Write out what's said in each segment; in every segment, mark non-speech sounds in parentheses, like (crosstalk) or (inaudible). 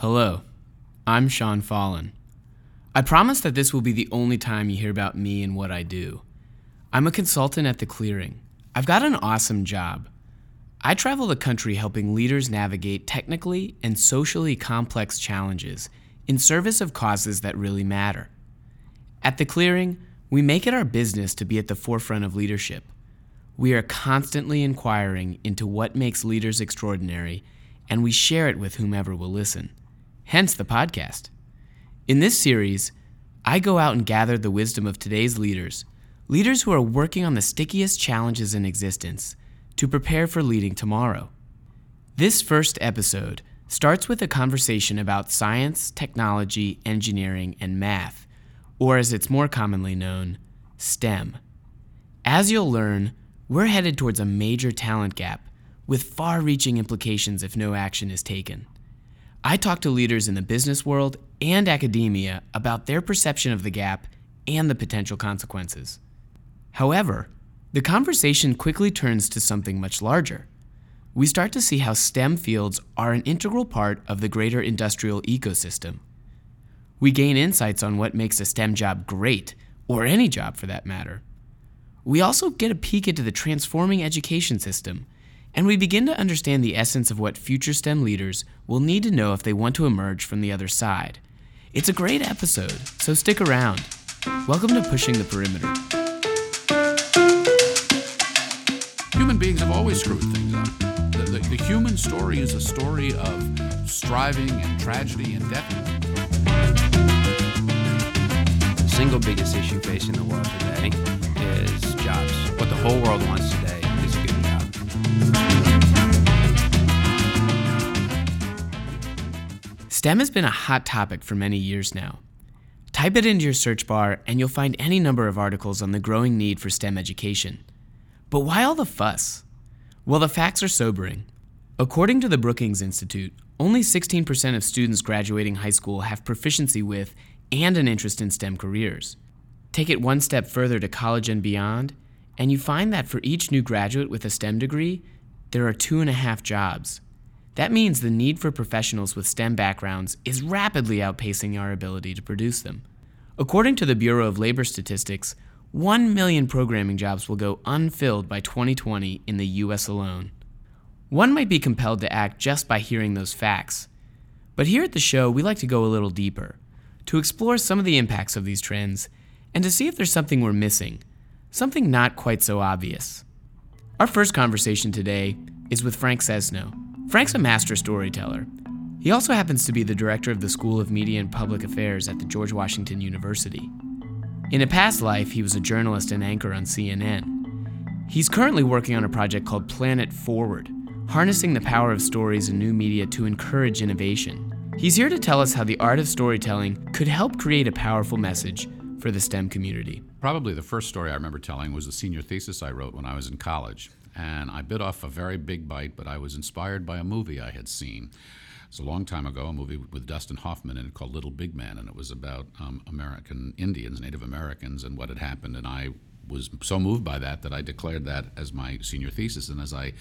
Hello, I'm Sean Fallon. I promise that this will be the only time you hear about me and what I do. I'm a consultant at The Clearing. I've got an awesome job. I travel the country helping leaders navigate technically and socially complex challenges in service of causes that really matter. At The Clearing, we make it our business to be at the forefront of leadership. We are constantly inquiring into what makes leaders extraordinary, and we share it with whomever will listen. Hence the podcast. In this series, I go out and gather the wisdom of today's leaders, leaders who are working on the stickiest challenges in existence to prepare for leading tomorrow. This first episode starts with a conversation about science, technology, engineering, and math, or as it's more commonly known, STEM. As you'll learn, we're headed towards a major talent gap with far reaching implications if no action is taken. I talk to leaders in the business world and academia about their perception of the gap and the potential consequences. However, the conversation quickly turns to something much larger. We start to see how STEM fields are an integral part of the greater industrial ecosystem. We gain insights on what makes a STEM job great, or any job for that matter. We also get a peek into the transforming education system, and we begin to understand the essence of what future STEM leaders will need to know if they want to emerge from the other side. It's a great episode, so stick around. Welcome to Pushing the Perimeter. Human beings have always screwed things up. The, the, the human story is a story of striving and tragedy and death. The single biggest issue facing the world today is jobs. What the whole world wants today STEM has been a hot topic for many years now. Type it into your search bar, and you'll find any number of articles on the growing need for STEM education. But why all the fuss? Well, the facts are sobering. According to the Brookings Institute, only 16% of students graduating high school have proficiency with and an interest in STEM careers. Take it one step further to college and beyond, and you find that for each new graduate with a STEM degree, there are two and a half jobs. That means the need for professionals with STEM backgrounds is rapidly outpacing our ability to produce them. According to the Bureau of Labor Statistics, 1 million programming jobs will go unfilled by 2020 in the US alone. One might be compelled to act just by hearing those facts. But here at the show, we like to go a little deeper, to explore some of the impacts of these trends, and to see if there's something we're missing, something not quite so obvious. Our first conversation today is with Frank Sesno. Frank's a master storyteller. He also happens to be the director of the School of Media and Public Affairs at the George Washington University. In a past life, he was a journalist and anchor on CNN. He's currently working on a project called Planet Forward, harnessing the power of stories and new media to encourage innovation. He's here to tell us how the art of storytelling could help create a powerful message for the STEM community. Probably the first story I remember telling was the senior thesis I wrote when I was in college. And I bit off a very big bite, but I was inspired by a movie I had seen. It's a long time ago, a movie with Dustin Hoffman in it called Little Big Man, and it was about um, American Indians, Native Americans, and what had happened. And I was so moved by that that I declared that as my senior thesis. And as I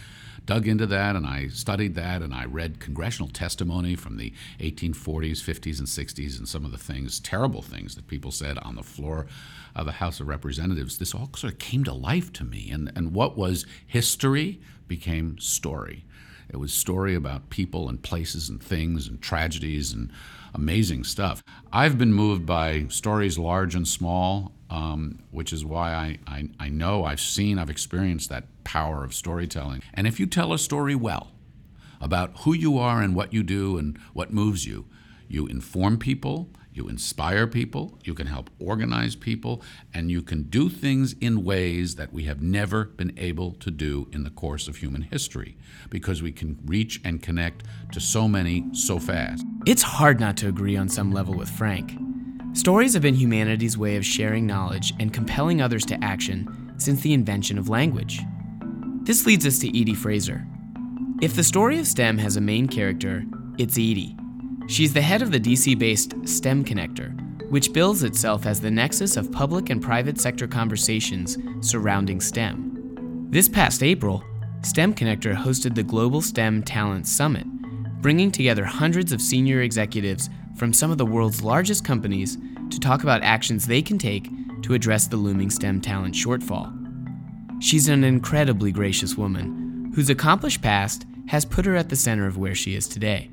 dug into that and I studied that and I read congressional testimony from the 1840s, 50s, and 60s and some of the things, terrible things that people said on the floor of the House of Representatives, this all sort of came to life to me. And, and what was history became story. It was story about people and places and things and tragedies and amazing stuff. I've been moved by stories large and small, um, which is why I, I, I know, I've seen, I've experienced that power of storytelling. And if you tell a story well about who you are and what you do and what moves you, you inform people, you inspire people, you can help organize people, and you can do things in ways that we have never been able to do in the course of human history because we can reach and connect to so many so fast. It's hard not to agree on some level with Frank. Stories have been humanity's way of sharing knowledge and compelling others to action since the invention of language. This leads us to Edie Fraser. If the story of STEM has a main character, it's Edie. She's the head of the DC based STEM Connector, which bills itself as the nexus of public and private sector conversations surrounding STEM. This past April, STEM Connector hosted the Global STEM Talent Summit, bringing together hundreds of senior executives from some of the world's largest companies to talk about actions they can take to address the looming STEM talent shortfall. She's an incredibly gracious woman whose accomplished past has put her at the center of where she is today.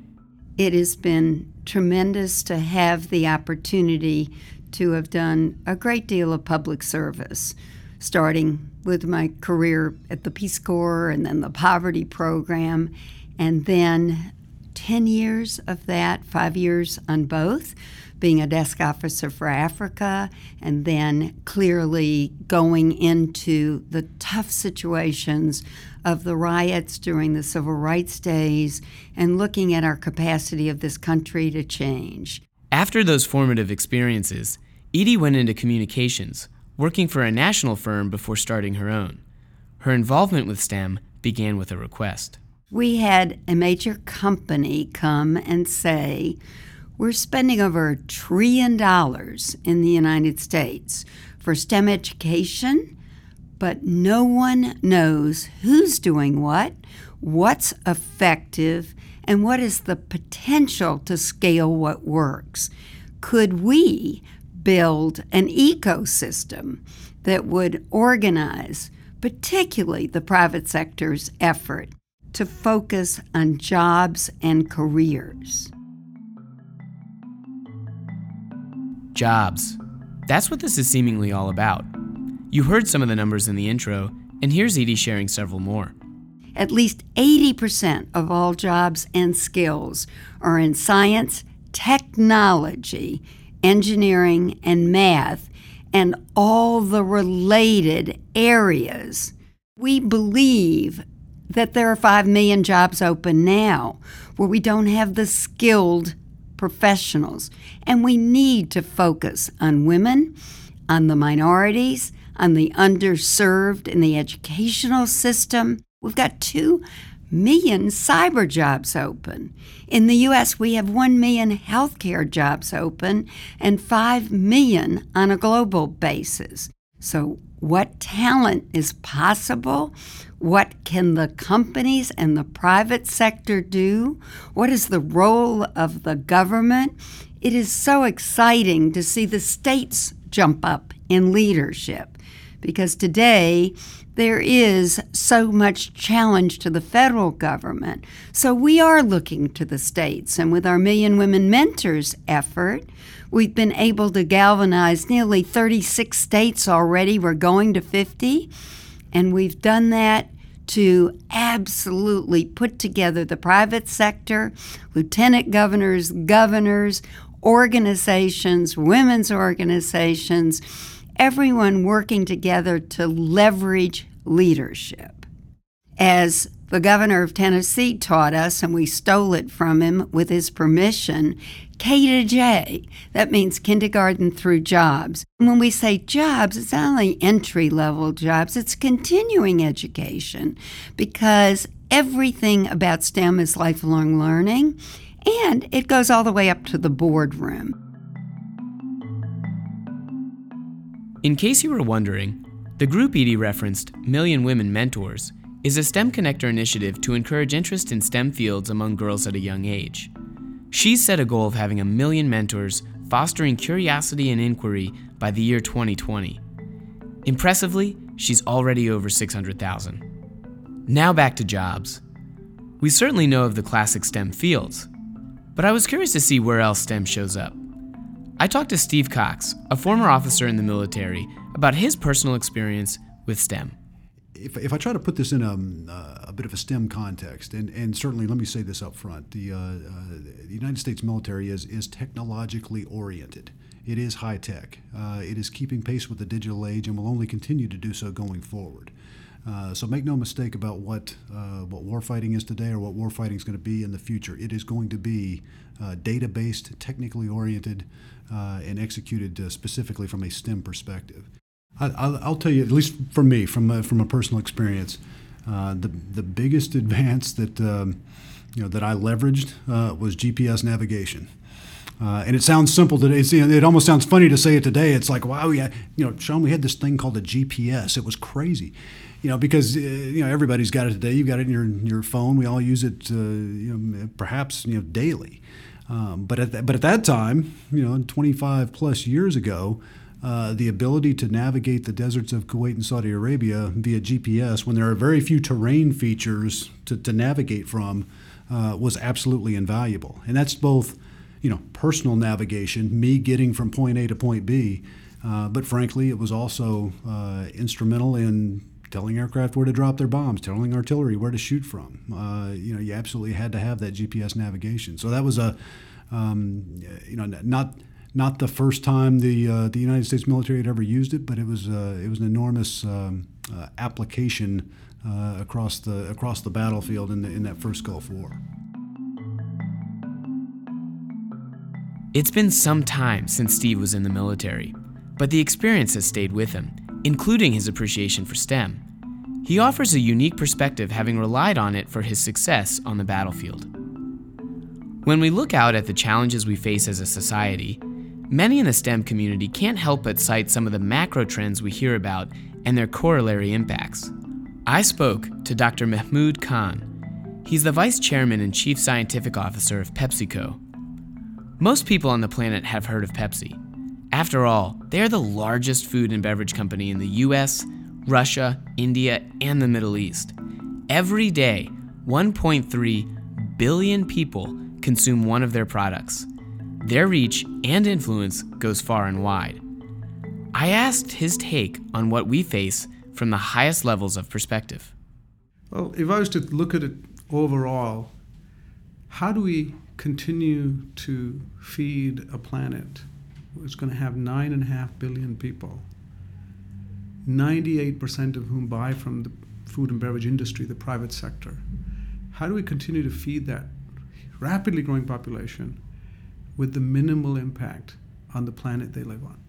It has been tremendous to have the opportunity to have done a great deal of public service, starting with my career at the Peace Corps and then the poverty program, and then 10 years of that, five years on both, being a desk officer for Africa, and then clearly going into the tough situations of the riots during the civil rights days and looking at our capacity of this country to change. After those formative experiences, Edie went into communications, working for a national firm before starting her own. Her involvement with STEM began with a request. We had a major company come and say, We're spending over a trillion dollars in the United States for STEM education, but no one knows who's doing what, what's effective, and what is the potential to scale what works. Could we build an ecosystem that would organize, particularly the private sector's effort, to focus on jobs and careers? Jobs. That's what this is seemingly all about. You heard some of the numbers in the intro, and here's Edie sharing several more. At least 80% of all jobs and skills are in science, technology, engineering, and math, and all the related areas. We believe that there are 5 million jobs open now where we don't have the skilled professionals. And we need to focus on women, on the minorities, on the underserved in the educational system. We've got 2 million cyber jobs open. In the U.S., we have 1 million healthcare jobs open and 5 million on a global basis. So, what talent is possible? What can the companies and the private sector do? What is the role of the government? It is so exciting to see the states jump up in leadership because today there is so much challenge to the federal government. So we are looking to the states, and with our Million Women Mentors effort, we've been able to galvanize nearly 36 states already. We're going to 50, and we've done that to absolutely put together the private sector, lieutenant governors, governors, organizations, women's organizations everyone working together to leverage leadership. As the governor of Tennessee taught us, and we stole it from him with his permission, K to J. That means kindergarten through jobs. And when we say jobs, it's not only entry level jobs, it's continuing education because everything about STEM is lifelong learning and it goes all the way up to the boardroom. In case you were wondering, the group Edie referenced, Million Women Mentors, is a STEM Connector initiative to encourage interest in STEM fields among girls at a young age. She's set a goal of having a million mentors fostering curiosity and inquiry by the year 2020. Impressively, she's already over 600,000. Now back to jobs. We certainly know of the classic STEM fields, but I was curious to see where else STEM shows up. I talked to Steve Cox, a former officer in the military, about his personal experience with STEM. If, if I try to put this in a, uh, a bit of a STEM context, and, and certainly let me say this up front the, uh, uh, the United States military is, is technologically oriented. It is high tech. Uh, it is keeping pace with the digital age and will only continue to do so going forward. Uh, so make no mistake about what uh, what warfighting is today or what warfighting is going to be in the future. It is going to be uh, data based, technically oriented, uh, and executed uh, specifically from a STEM perspective. I, will tell you, at least for me, from a, from a personal experience, the the biggest (laughs) advance that um, you know that I leveraged was GPS navigation. Uh, and it sounds simple today. It almost sounds funny to say it today. It's like, wow, yeah, you know, Sean, we had this thing called a GPS. It was crazy you know, because uh, you know everybody's got it today. You've got it in your your phone. We all use it, uh, you know, perhaps you know daily. Um, but at that, but at that time, you know, 25 plus years ago, uh, the ability to navigate the deserts of Kuwait and Saudi Arabia via GPS, when there are very few terrain features to, to navigate from, uh, was absolutely invaluable. And that's both, you know, personal navigation, me getting from point A to point B, uh, but frankly, it was also uh, instrumental in telling aircraft where to drop their bombs, telling artillery where to shoot from. Uh, you know, you absolutely had to have that GPS navigation. So that was a, um, you know, not not the first time the uh, the United States military had ever used it, but it was uh, it was an enormous um, uh, application uh, across the across the battlefield in the, in that first Gulf War. It's been some time since Steve was in the military, but the experience has stayed with him, including his appreciation for STEM. He offers a unique perspective having relied on it for his success on the battlefield. When we look out at the challenges we face as a society, many in the STEM community can't help but cite some of the macro trends we hear about and their corollary impacts. I spoke to Dr. Mehmood Khan. He's the vice chairman and chief scientific officer of PepsiCo, most people on the planet have heard of Pepsi. After all, they are the largest food and beverage company in the US, Russia, India, and the Middle East. Every day, 1.3 billion people consume one of their products. Their reach and influence goes far and wide. I asked his take on what we face from the highest levels of perspective. Well, if I was to look at it overall, how do we continue to feed a planet that's going to have nine and a half billion people, 98% of whom buy from the food and beverage industry, the private sector. How do we continue to feed that rapidly growing population with the minimal impact on the planet they live on?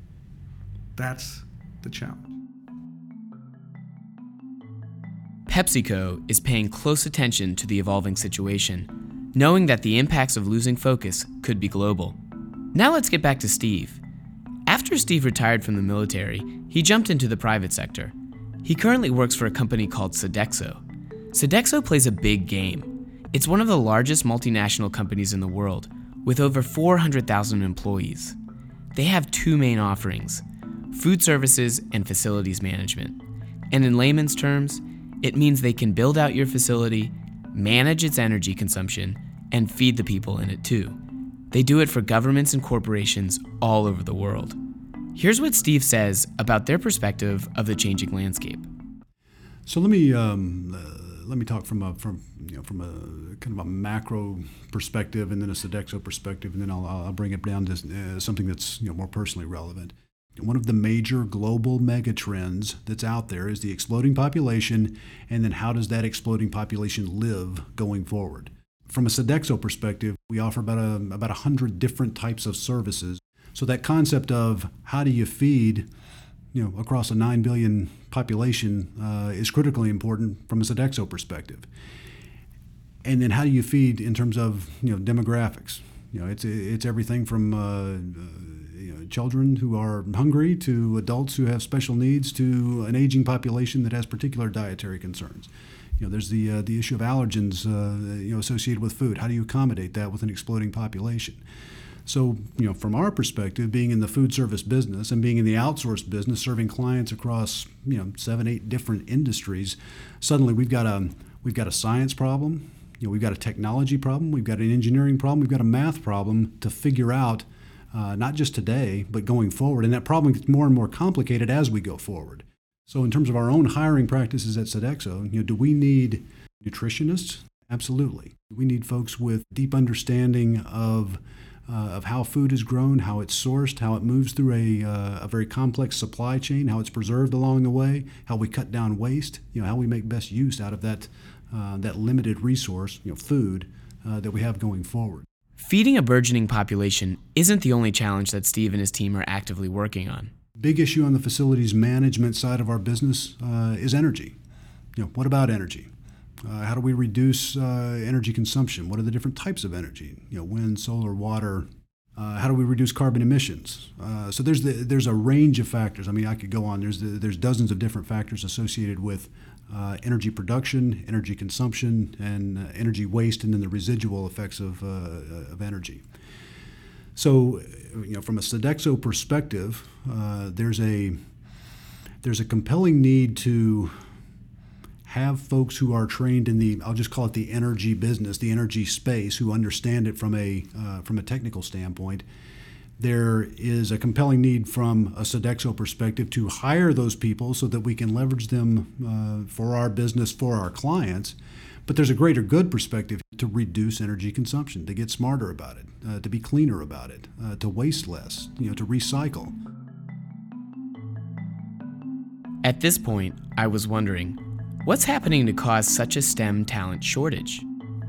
That's the challenge. PepsiCo is paying close attention to the evolving situation knowing that the impacts of losing focus could be global. Now let's get back to Steve. After Steve retired from the military, he jumped into the private sector. He currently works for a company called Sodexo. Sodexo plays a big game. It's one of the largest multinational companies in the world, with over 400,000 employees. They have two main offerings food services and facilities management. And in layman's terms, it means they can build out your facility, manage its energy consumption, and feed the people in it too. They do it for governments and corporations all over the world. Here's what Steve says about their perspective of the changing landscape. So let me um, uh, let me talk from a from you know from a kind of a macro perspective, and then a Sodexo perspective, and then I'll, I'll bring it down to uh, something that's you know more personally relevant. One of the major global megatrends that's out there is the exploding population, and then how does that exploding population live going forward? From a Sodexo perspective, we offer about a, about 100 different types of services. So that concept of how do you feed you know, across a 9 billion population uh, is critically important from a Sodexo perspective. And then how do you feed in terms of you know demographics? You know, it's it's everything from uh, you know, children who are hungry to adults who have special needs to an aging population that has particular dietary concerns you know, there's the uh, the issue of allergens, uh, you know, associated with food. How do you accommodate that with an exploding population? So, you know, from our perspective, being in the food service business and being in the outsourced business, serving clients across you know seven, eight different industries, suddenly we've got a we've got a science problem, you know, we've got a technology problem, we've got an engineering problem, we've got a math problem to figure out, uh, not just today, but going forward. And that problem gets more and more complicated as we go forward. So, in terms of our own hiring practices at Sodexo, you know, do we need nutritionists? Absolutely. We need folks with deep understanding of uh, of how food is grown, how it's sourced, how it moves through a, uh, a very complex supply chain, how it's preserved along the way, how we cut down waste, you know, how we make best use out of that uh, that limited resource, you know, food uh, that we have going forward. Feeding a burgeoning population isn't the only challenge that Steve and his team are actively working on big issue on the facilities management side of our business uh, is energy. You know, what about energy? Uh, how do we reduce uh, energy consumption? What are the different types of energy? You know, wind, solar, water. Uh, how do we reduce carbon emissions? Uh, so there's the, there's a range of factors. I mean, I could go on. There's the, there's dozens of different factors associated with uh, energy production, energy consumption, and energy waste, and then the residual effects of, of energy. So, you know, from a Sodexo perspective, uh, there's a there's a compelling need to have folks who are trained in the I'll just call it the energy business, the energy space, who understand it from a uh, from a technical standpoint. There is a compelling need from a Sodexo perspective to hire those people so that we can leverage them uh, for our business for our clients. But there's a greater good perspective to reduce energy consumption, to get smarter about it, uh, to be cleaner about it, uh, to waste less, you know, to recycle. At this point, I was wondering what's happening to cause such a STEM talent shortage?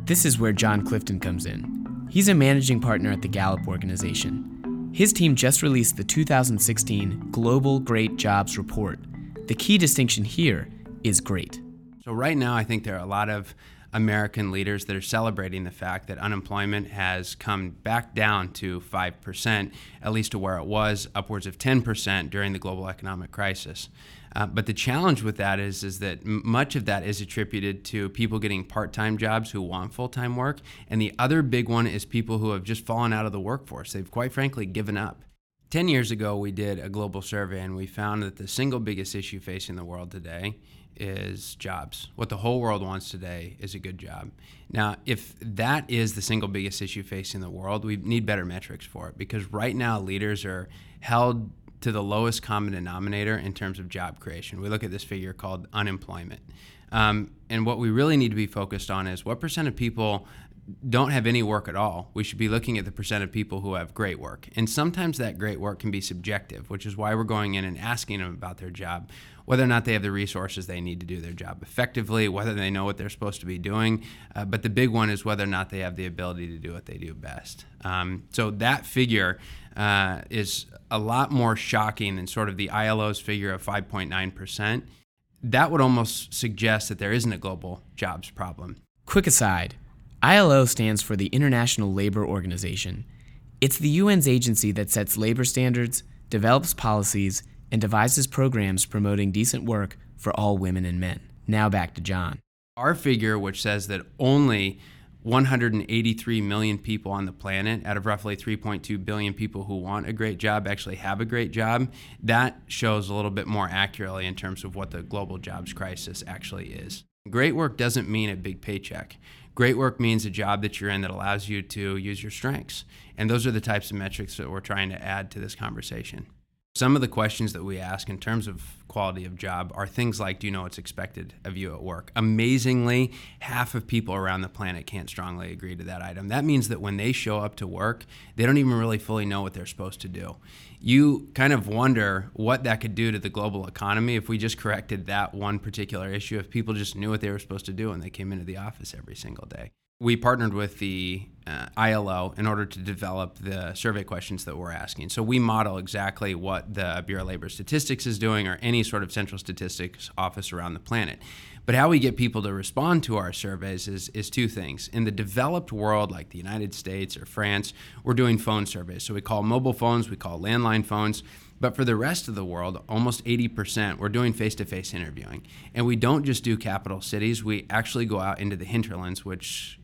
This is where Jon Clifton comes in. He's a managing partner at the Gallup organization. His team just released the 2016 Global Great Jobs Report. The key distinction here is great. So, right now, I think there are a lot of American leaders that are celebrating the fact that unemployment has come back down to 5%, at least to where it was, upwards of 10% during the global economic crisis. Uh, but the challenge with that is, is that m- much of that is attributed to people getting part-time jobs who want full-time work, and the other big one is people who have just fallen out of the workforce. They've quite frankly given up. 10 years ago, we did a global survey and we found that the single biggest issue facing the world today is jobs. What the whole world wants today is a good job. Now, if that is the single biggest issue facing the world, we need better metrics for it because right now leaders are held to the lowest common denominator in terms of job creation. We look at this figure called unemployment. Um, and what we really need to be focused on is what percent of people don't have any work at all. We should be looking at the percent of people who have great work. And sometimes that great work can be subjective, which is why we're going in and asking them about their job, whether or not they have the resources they need to do their job effectively, whether they know what they're supposed to be doing. Uh, but the big one is whether or not they have the ability to do what they do best. Um, so that figure uh, is a lot more shocking than sort of the ILO's figure of 5.9%. That would almost suggest that there isn't a global jobs problem. Quick aside ILO stands for the International Labor Organization. It's the UN's agency that sets labor standards, develops policies, and devises programs promoting decent work for all women and men. Now back to John. Our figure, which says that only 183 million people on the planet out of roughly 3.2 billion people who want a great job actually have a great job, that shows a little bit more accurately in terms of what the global jobs crisis actually is. Great work doesn't mean a big paycheck. Great work means a job that you're in that allows you to use your strengths. And those are the types of metrics that we're trying to add to this conversation. Some of the questions that we ask in terms of quality of job are things like Do you know what's expected of you at work? Amazingly, half of people around the planet can't strongly agree to that item. That means that when they show up to work, they don't even really fully know what they're supposed to do. You kind of wonder what that could do to the global economy if we just corrected that one particular issue, if people just knew what they were supposed to do when they came into the office every single day we partnered with the uh, ILO in order to develop the survey questions that we're asking. So we model exactly what the Bureau of Labor Statistics is doing or any sort of central statistics office around the planet. But how we get people to respond to our surveys is, is two things. In the developed world, like the United States or France, we're doing phone surveys. So we call mobile phones, we call landline phones. But for the rest of the world, almost 80%, we're doing face to face interviewing. And we don't just do capital cities, we actually go out into the hinterlands, which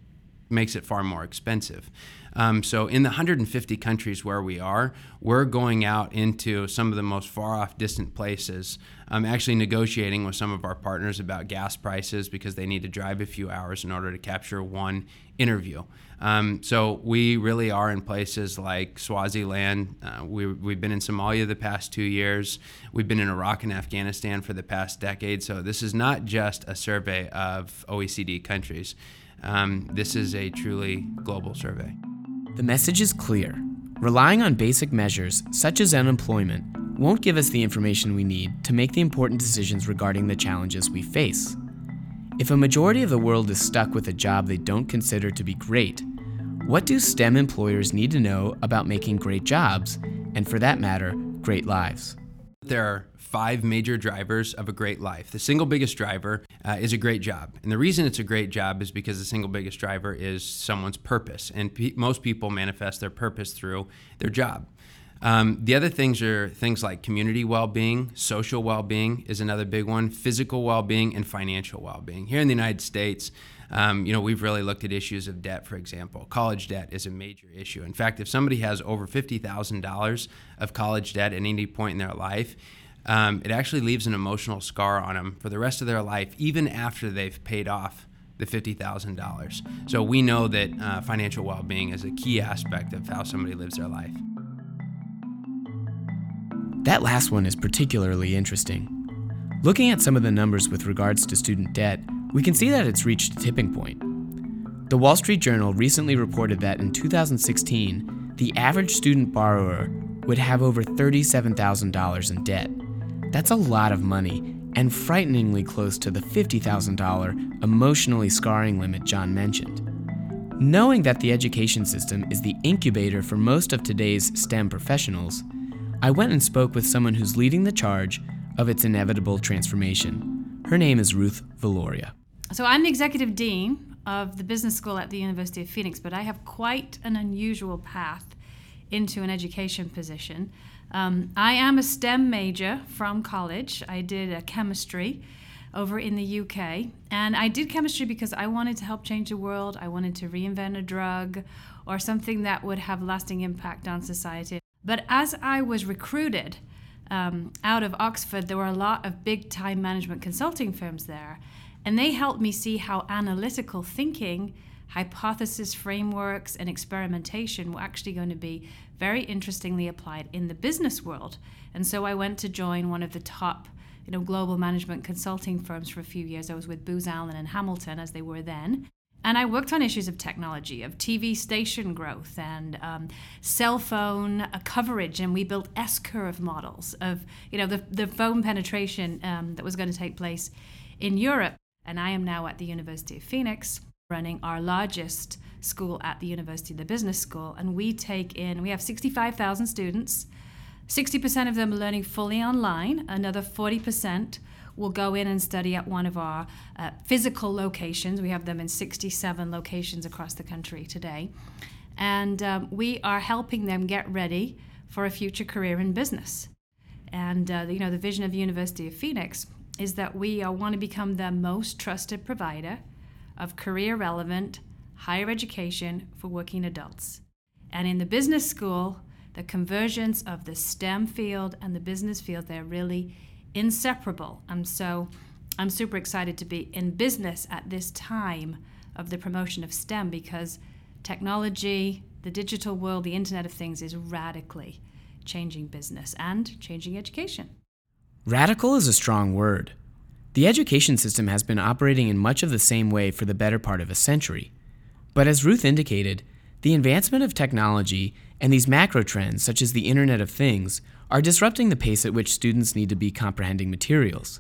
makes it far more expensive. Um, so, in the 150 countries where we are, we're going out into some of the most far off, distant places, um, actually negotiating with some of our partners about gas prices because they need to drive a few hours in order to capture one interview. Um, so, we really are in places like Swaziland. Uh, we, we've been in Somalia the past two years. We've been in Iraq and Afghanistan for the past decade. So, this is not just a survey of OECD countries. Um, this is a truly global survey. The message is clear. Relying on basic measures, such as unemployment, won't give us the information we need to make the important decisions regarding the challenges we face. If a majority of the world is stuck with a job they don't consider to be great, what do STEM employers need to know about making great jobs, and for that matter, great lives? There are five major drivers of a great life. The single biggest driver uh, is a great job. And the reason it's a great job is because the single biggest driver is someone's purpose. And pe- most people manifest their purpose through their job. Um, the other things are things like community well-being, social well-being is another big one, physical well-being, and financial well-being. Here in the United States, um, you know, we've really looked at issues of debt, for example. College debt is a major issue. In fact, if somebody has over $50,000 of college debt at any point in their life, um, it actually leaves an emotional scar on them for the rest of their life, even after they've paid off the $50,000. So we know that uh, financial well being is a key aspect of how somebody lives their life. That last one is particularly interesting. Looking at some of the numbers with regards to student debt, we can see that it's reached a tipping point. The Wall Street Journal recently reported that in 2016, the average student borrower would have over $37,000 in debt. That's a lot of money and frighteningly close to the $50,000 emotionally scarring limit John mentioned. Knowing that the education system is the incubator for most of today's STEM professionals, I went and spoke with someone who's leading the charge of its inevitable transformation. Her name is Ruth Veloria. So I'm the executive dean of the business school at the University of Phoenix, but I have quite an unusual path into an education position. Um, I am a STEM major from college. I did a chemistry over in the UK, and I did chemistry because I wanted to help change the world. I wanted to reinvent a drug or something that would have lasting impact on society. But as I was recruited um, out of Oxford, there were a lot of big time management consulting firms there. And they helped me see how analytical thinking, hypothesis frameworks, and experimentation were actually going to be very interestingly applied in the business world. And so I went to join one of the top you know, global management consulting firms for a few years. I was with Booz Allen and Hamilton as they were then. And I worked on issues of technology, of TV station growth and um, cell phone uh, coverage, and we built S-curve models of, you know, the, the phone penetration um, that was going to take place in Europe and I am now at the University of Phoenix running our largest school at the University, the Business School, and we take in, we have 65,000 students. 60% of them are learning fully online, another 40% will go in and study at one of our uh, physical locations. We have them in 67 locations across the country today. And um, we are helping them get ready for a future career in business. And uh, you know, the vision of the University of Phoenix is that we uh, want to become the most trusted provider of career relevant higher education for working adults. And in the business school, the convergence of the STEM field and the business field, they're really inseparable. And so I'm super excited to be in business at this time of the promotion of STEM because technology, the digital world, the Internet of Things is radically changing business and changing education. Radical is a strong word. The education system has been operating in much of the same way for the better part of a century. But as Ruth indicated, the advancement of technology and these macro trends, such as the Internet of Things, are disrupting the pace at which students need to be comprehending materials.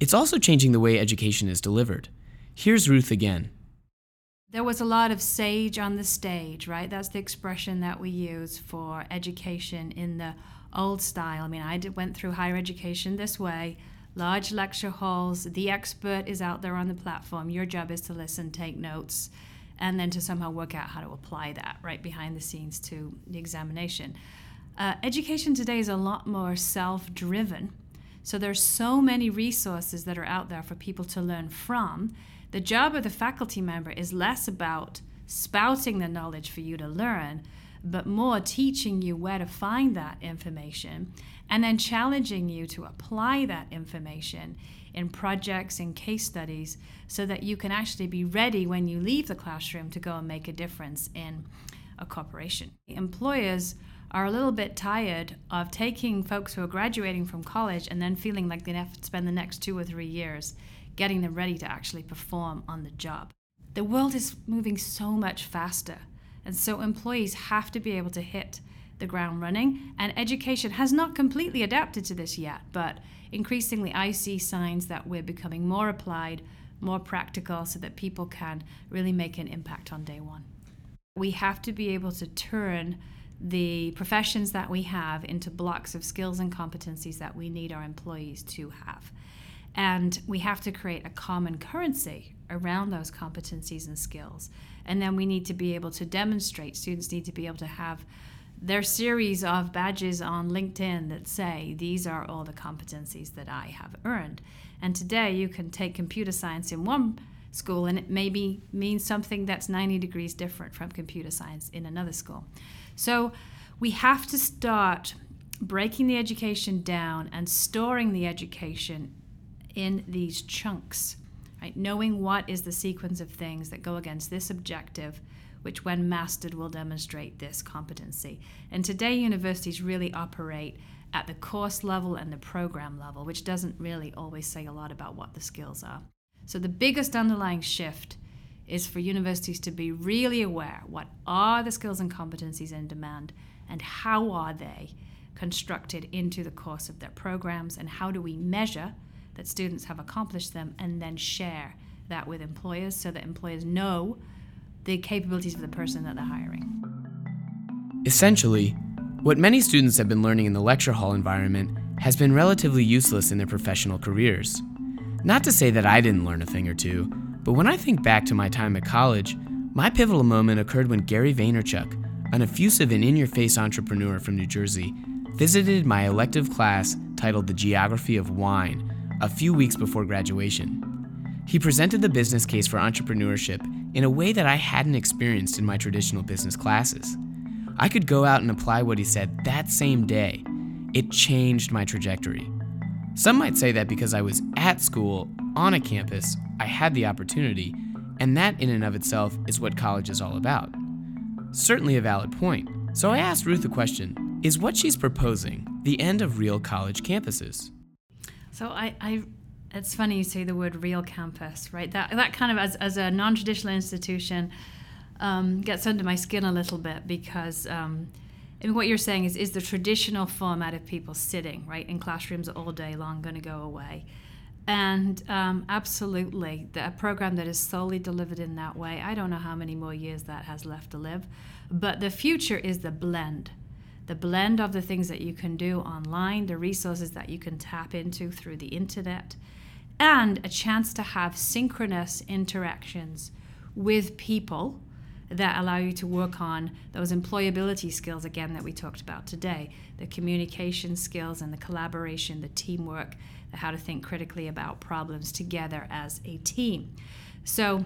It's also changing the way education is delivered. Here's Ruth again. There was a lot of sage on the stage, right? That's the expression that we use for education in the old style. I mean, I did, went through higher education this way large lecture halls, the expert is out there on the platform. Your job is to listen, take notes, and then to somehow work out how to apply that right behind the scenes to the examination. Uh, education today is a lot more self driven. So there's so many resources that are out there for people to learn from. The job of the faculty member is less about spouting the knowledge for you to learn, but more teaching you where to find that information and then challenging you to apply that information in projects and case studies so that you can actually be ready when you leave the classroom to go and make a difference in a corporation. Employers are a little bit tired of taking folks who are graduating from college and then feeling like they have to spend the next two or three years getting them ready to actually perform on the job. The world is moving so much faster and so employees have to be able to hit the ground running. And education has not completely adapted to this yet, but increasingly I see signs that we're becoming more applied, more practical, so that people can really make an impact on day one. We have to be able to turn the professions that we have into blocks of skills and competencies that we need our employees to have. And we have to create a common currency around those competencies and skills. And then we need to be able to demonstrate, students need to be able to have their series of badges on LinkedIn that say these are all the competencies that I have earned. And today you can take computer science in one school and it maybe means something that's 90 degrees different from computer science in another school. So we have to start breaking the education down and storing the education in these chunks, right? Knowing what is the sequence of things that go against this objective, which when mastered will demonstrate this competency. And today universities really operate at the course level and the program level, which doesn't really always say a lot about what the skills are. So the biggest underlying shift is for universities to be really aware what are the skills and competencies in demand and how are they constructed into the course of their programs and how do we measure that students have accomplished them and then share that with employers so that employers know the capabilities of the person that they're hiring. Essentially, what many students have been learning in the lecture hall environment has been relatively useless in their professional careers. Not to say that I didn't learn a thing or two, but when I think back to my time at college, my pivotal moment occurred when Gary Vaynerchuk, an effusive and in your face entrepreneur from New Jersey, visited my elective class titled The Geography of Wine a few weeks before graduation. He presented the business case for entrepreneurship in a way that I hadn't experienced in my traditional business classes. I could go out and apply what he said that same day. It changed my trajectory. Some might say that because I was at school, on a campus, I had the opportunity, and that in and of itself is what college is all about. Certainly a valid point. So I asked Ruth a question Is what she's proposing the end of real college campuses? So I, I it's funny you say the word real campus, right? That that kind of as, as a non-traditional institution um, gets under my skin a little bit because um, I mean, what you're saying is, is the traditional format of people sitting, right, in classrooms all day long going to go away? And um, absolutely, the, a program that is solely delivered in that way, I don't know how many more years that has left to live. But the future is the blend the blend of the things that you can do online, the resources that you can tap into through the internet, and a chance to have synchronous interactions with people that allow you to work on those employability skills again that we talked about today the communication skills and the collaboration, the teamwork, the how to think critically about problems together as a team. So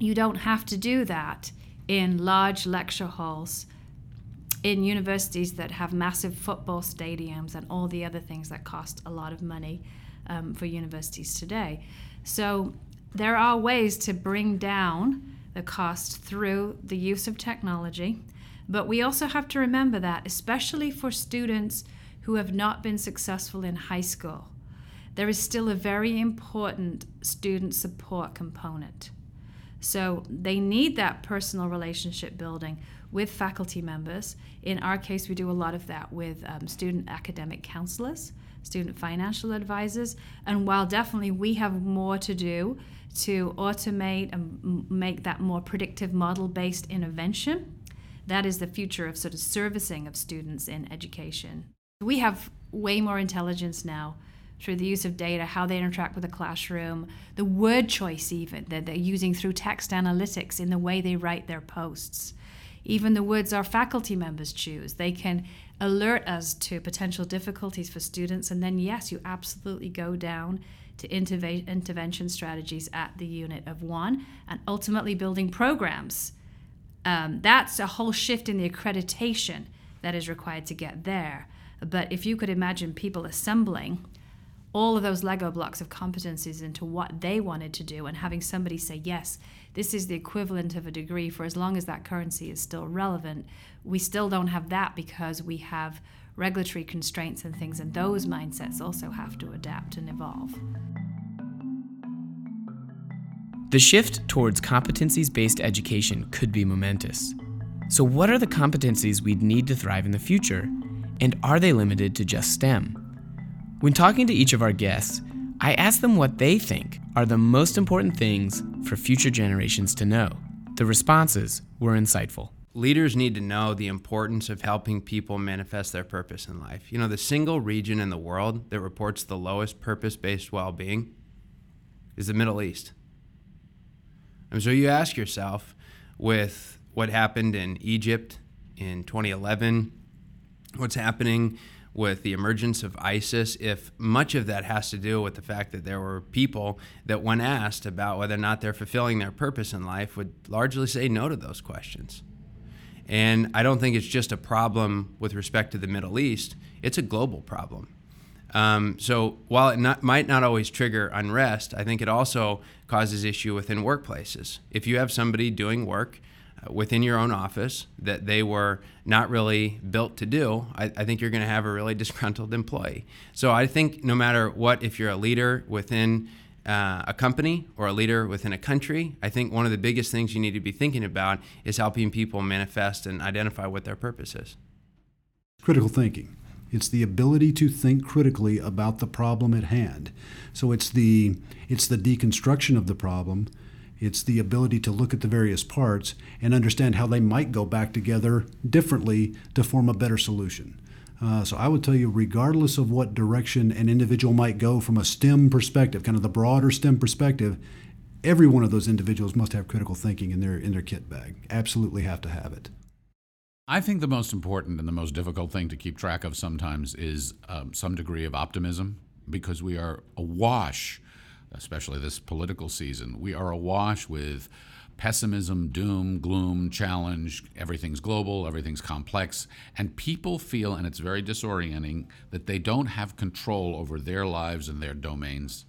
you don't have to do that in large lecture halls in universities that have massive football stadiums and all the other things that cost a lot of money um, for universities today. So there are ways to bring down the cost through the use of technology. But we also have to remember that, especially for students who have not been successful in high school, there is still a very important student support component. So they need that personal relationship building with faculty members. In our case, we do a lot of that with um, student academic counselors, student financial advisors, and while definitely we have more to do to automate and make that more predictive model based intervention. That is the future of sort of servicing of students in education. We have way more intelligence now through the use of data, how they interact with the classroom, the word choice, even that they're using through text analytics in the way they write their posts. Even the words our faculty members choose, they can alert us to potential difficulties for students. And then, yes, you absolutely go down to interve- intervention strategies at the unit of one and ultimately building programs. Um, that's a whole shift in the accreditation that is required to get there. But if you could imagine people assembling all of those Lego blocks of competencies into what they wanted to do and having somebody say, yes, this is the equivalent of a degree for as long as that currency is still relevant, we still don't have that because we have regulatory constraints and things, and those mindsets also have to adapt and evolve. The shift towards competencies based education could be momentous. So, what are the competencies we'd need to thrive in the future? And are they limited to just STEM? When talking to each of our guests, I asked them what they think are the most important things for future generations to know. The responses were insightful leaders need to know the importance of helping people manifest their purpose in life. You know, the single region in the world that reports the lowest purpose based well being is the Middle East. And so you ask yourself with what happened in Egypt in 2011, what's happening with the emergence of ISIS, if much of that has to do with the fact that there were people that, when asked about whether or not they're fulfilling their purpose in life, would largely say no to those questions. And I don't think it's just a problem with respect to the Middle East, it's a global problem. Um, so while it not, might not always trigger unrest, I think it also causes issue within workplaces. If you have somebody doing work within your own office that they were not really built to do, I, I think you're going to have a really (laughs) disgruntled employee. So I think no matter what, if you're a leader within uh, a company or a leader within a country, I think one of the biggest things you need to be thinking about is helping people manifest and identify what their purpose is. Critical thinking. It's the ability to think critically about the problem at hand. So it's the it's the deconstruction of the problem. It's the ability to look at the various parts and understand how they might go back together differently to form a better solution. Uh, so I would tell you, regardless of what direction an individual might go from a STEM perspective, kind of the broader STEM perspective, every one of those individuals must have critical thinking in their in their kit bag. Absolutely have to have it. I think the most important and the most difficult thing to keep track of sometimes is um, some degree of optimism because we are awash, especially this political season, we are awash with pessimism, doom, gloom, challenge. Everything's global, everything's complex. And people feel, and it's very disorienting, that they don't have control over their lives and their domains.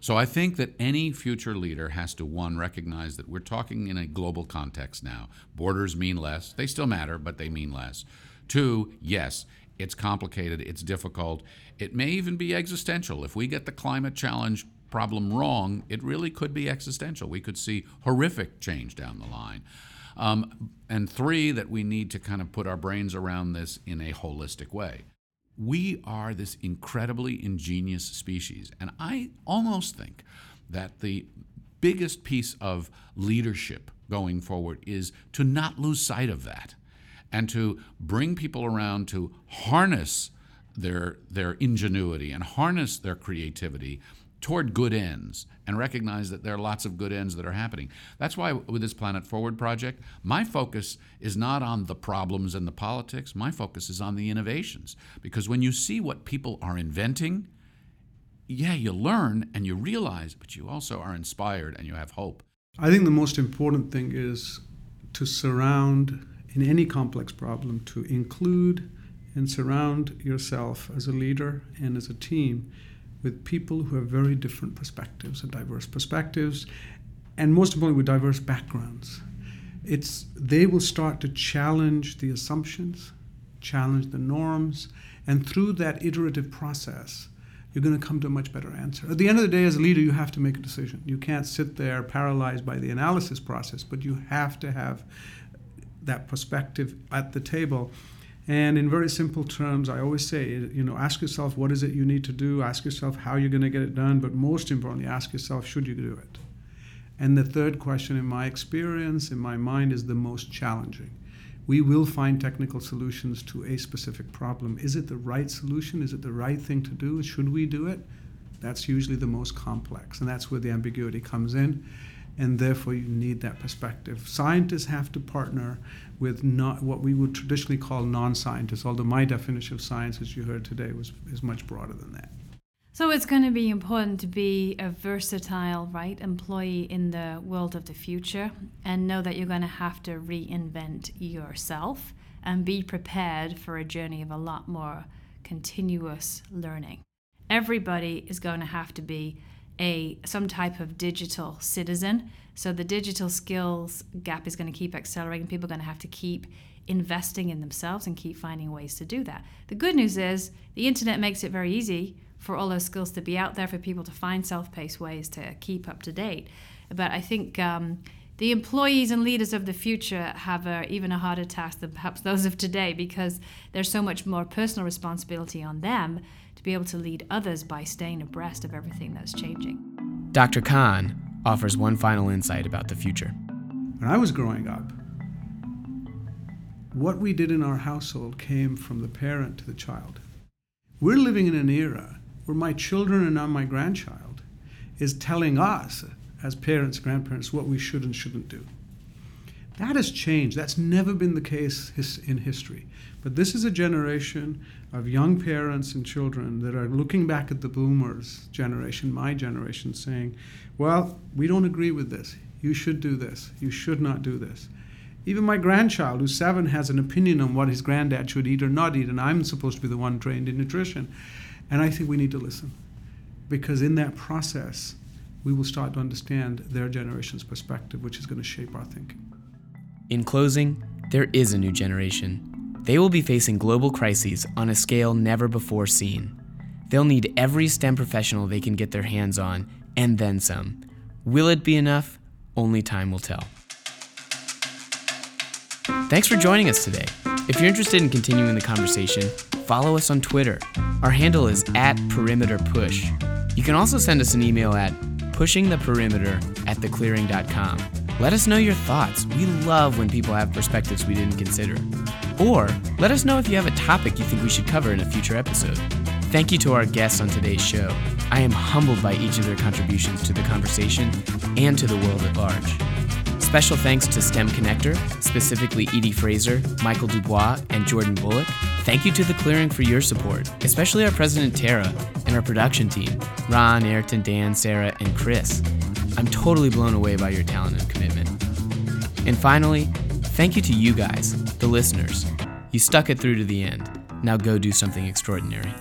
So I think that any future leader has to, one, recognize that we're talking in a global context now. Borders mean less. They still matter, but they mean less. Two, yes, it's complicated, it's difficult. It may even be existential. If we get the climate challenge problem wrong, it really could be existential. We could see horrific change down the line. Um, and three, that we need to kind of put our brains around this in a holistic way we are this incredibly ingenious species. And I almost think that the biggest piece of leadership going forward is to not lose sight of that and to bring people around to harness their, their ingenuity and harness their creativity toward good ends and recognize that there are lots of good ends that are happening. That's why, with this Planet Forward project, my focus is not on the problems and the politics. My focus is on the innovations. Because when you see what people are inventing, yeah, you learn and you realize, but you also are inspired and you have hope. I think the most important thing is to surround, in any complex problem, to include and surround yourself as a leader and as a team with people who have very different perspectives and diverse perspectives, and most importantly, with diverse backgrounds. It's, they will start to challenge the assumptions, challenge the norms, and through that iterative process, you're going to come to a much better answer. At the end of the day, as a leader, you have to make a decision. You can't sit there paralyzed by the analysis process, but you have to have that perspective at the table. And in very simple terms, I always say, you know, ask yourself what is it you need to do, ask yourself how you're going to get it done, but most importantly, ask yourself, should you do it? And the third question, in my experience, in my mind, is the most challenging. We will find technical solutions to a specific problem. Is it the right solution? Is it the right thing to do? Should we do it? That's usually the most complex, and that's where the ambiguity comes in and therefore you need that perspective. Scientists have to partner with not what we would traditionally call non-scientists, although my definition of science, as you heard today, was is much broader than that. So it's going to be important to be a versatile, right, employee in the world of the future and know that you're going to have to reinvent yourself and be prepared for a journey of a lot more continuous learning. Everybody is going to have to be a some type of digital citizen. So the digital skills gap is going to keep accelerating. People are going to have to keep investing in themselves and keep finding ways to do that. The good news is the internet makes it very easy for all those skills to be out there for people to find self-paced ways to keep up to date. But I think um, the employees and leaders of the future have a, even a harder task than perhaps those of today because there's so much more personal responsibility on them to be able to lead others by staying abreast of everything that's changing. Dr. Khan offers one final insight about the future. When I was growing up, what we did in our household came from the parent to the child. We're living in an era where my children and now my grandchild is telling us, as parents, grandparents, what we should and shouldn't do. That has changed. That's never been the case his, in history. But this is a generation of young parents and children that are looking back at the boomers generation, my generation, saying, well, we don't agree with this. You should do this. You should not do this. Even my grandchild, who's seven, has an opinion on what his granddad should eat or not eat, and I'm supposed to be the one trained in nutrition. And I think we need to listen because in that process, we will start to understand their generation's perspective, which is going to shape our thinking. In closing, there is a new generation. They will be facing global crises on a scale never before seen. They'll need every STEM professional they can get their hands on, and then some. Will it be enough? Only time will tell. Thanks for joining us today. If you're interested in continuing the conversation, follow us on Twitter. Our handle is at Perimeter Push. You can also send us an email at pushingtheperimeter at theclearing.com. Let us know your thoughts. We love when people have perspectives we didn't consider. Or let us know if you have a topic you think we should cover in a future episode. Thank you to our guests on today's show. I am humbled by each of their contributions to the conversation and to the world at large. Special thanks to STEM Connector, specifically Edie Fraser, Michael Dubois, and Jordan Bullock. Thank you to The Clearing for your support, especially our president Tara and our production team, Ron, Ayrton, Dan, Sarah, and Chris. I'm totally blown away by your talent and commitment. And finally, thank you to you guys, the listeners. You stuck it through to the end. Now go do something extraordinary.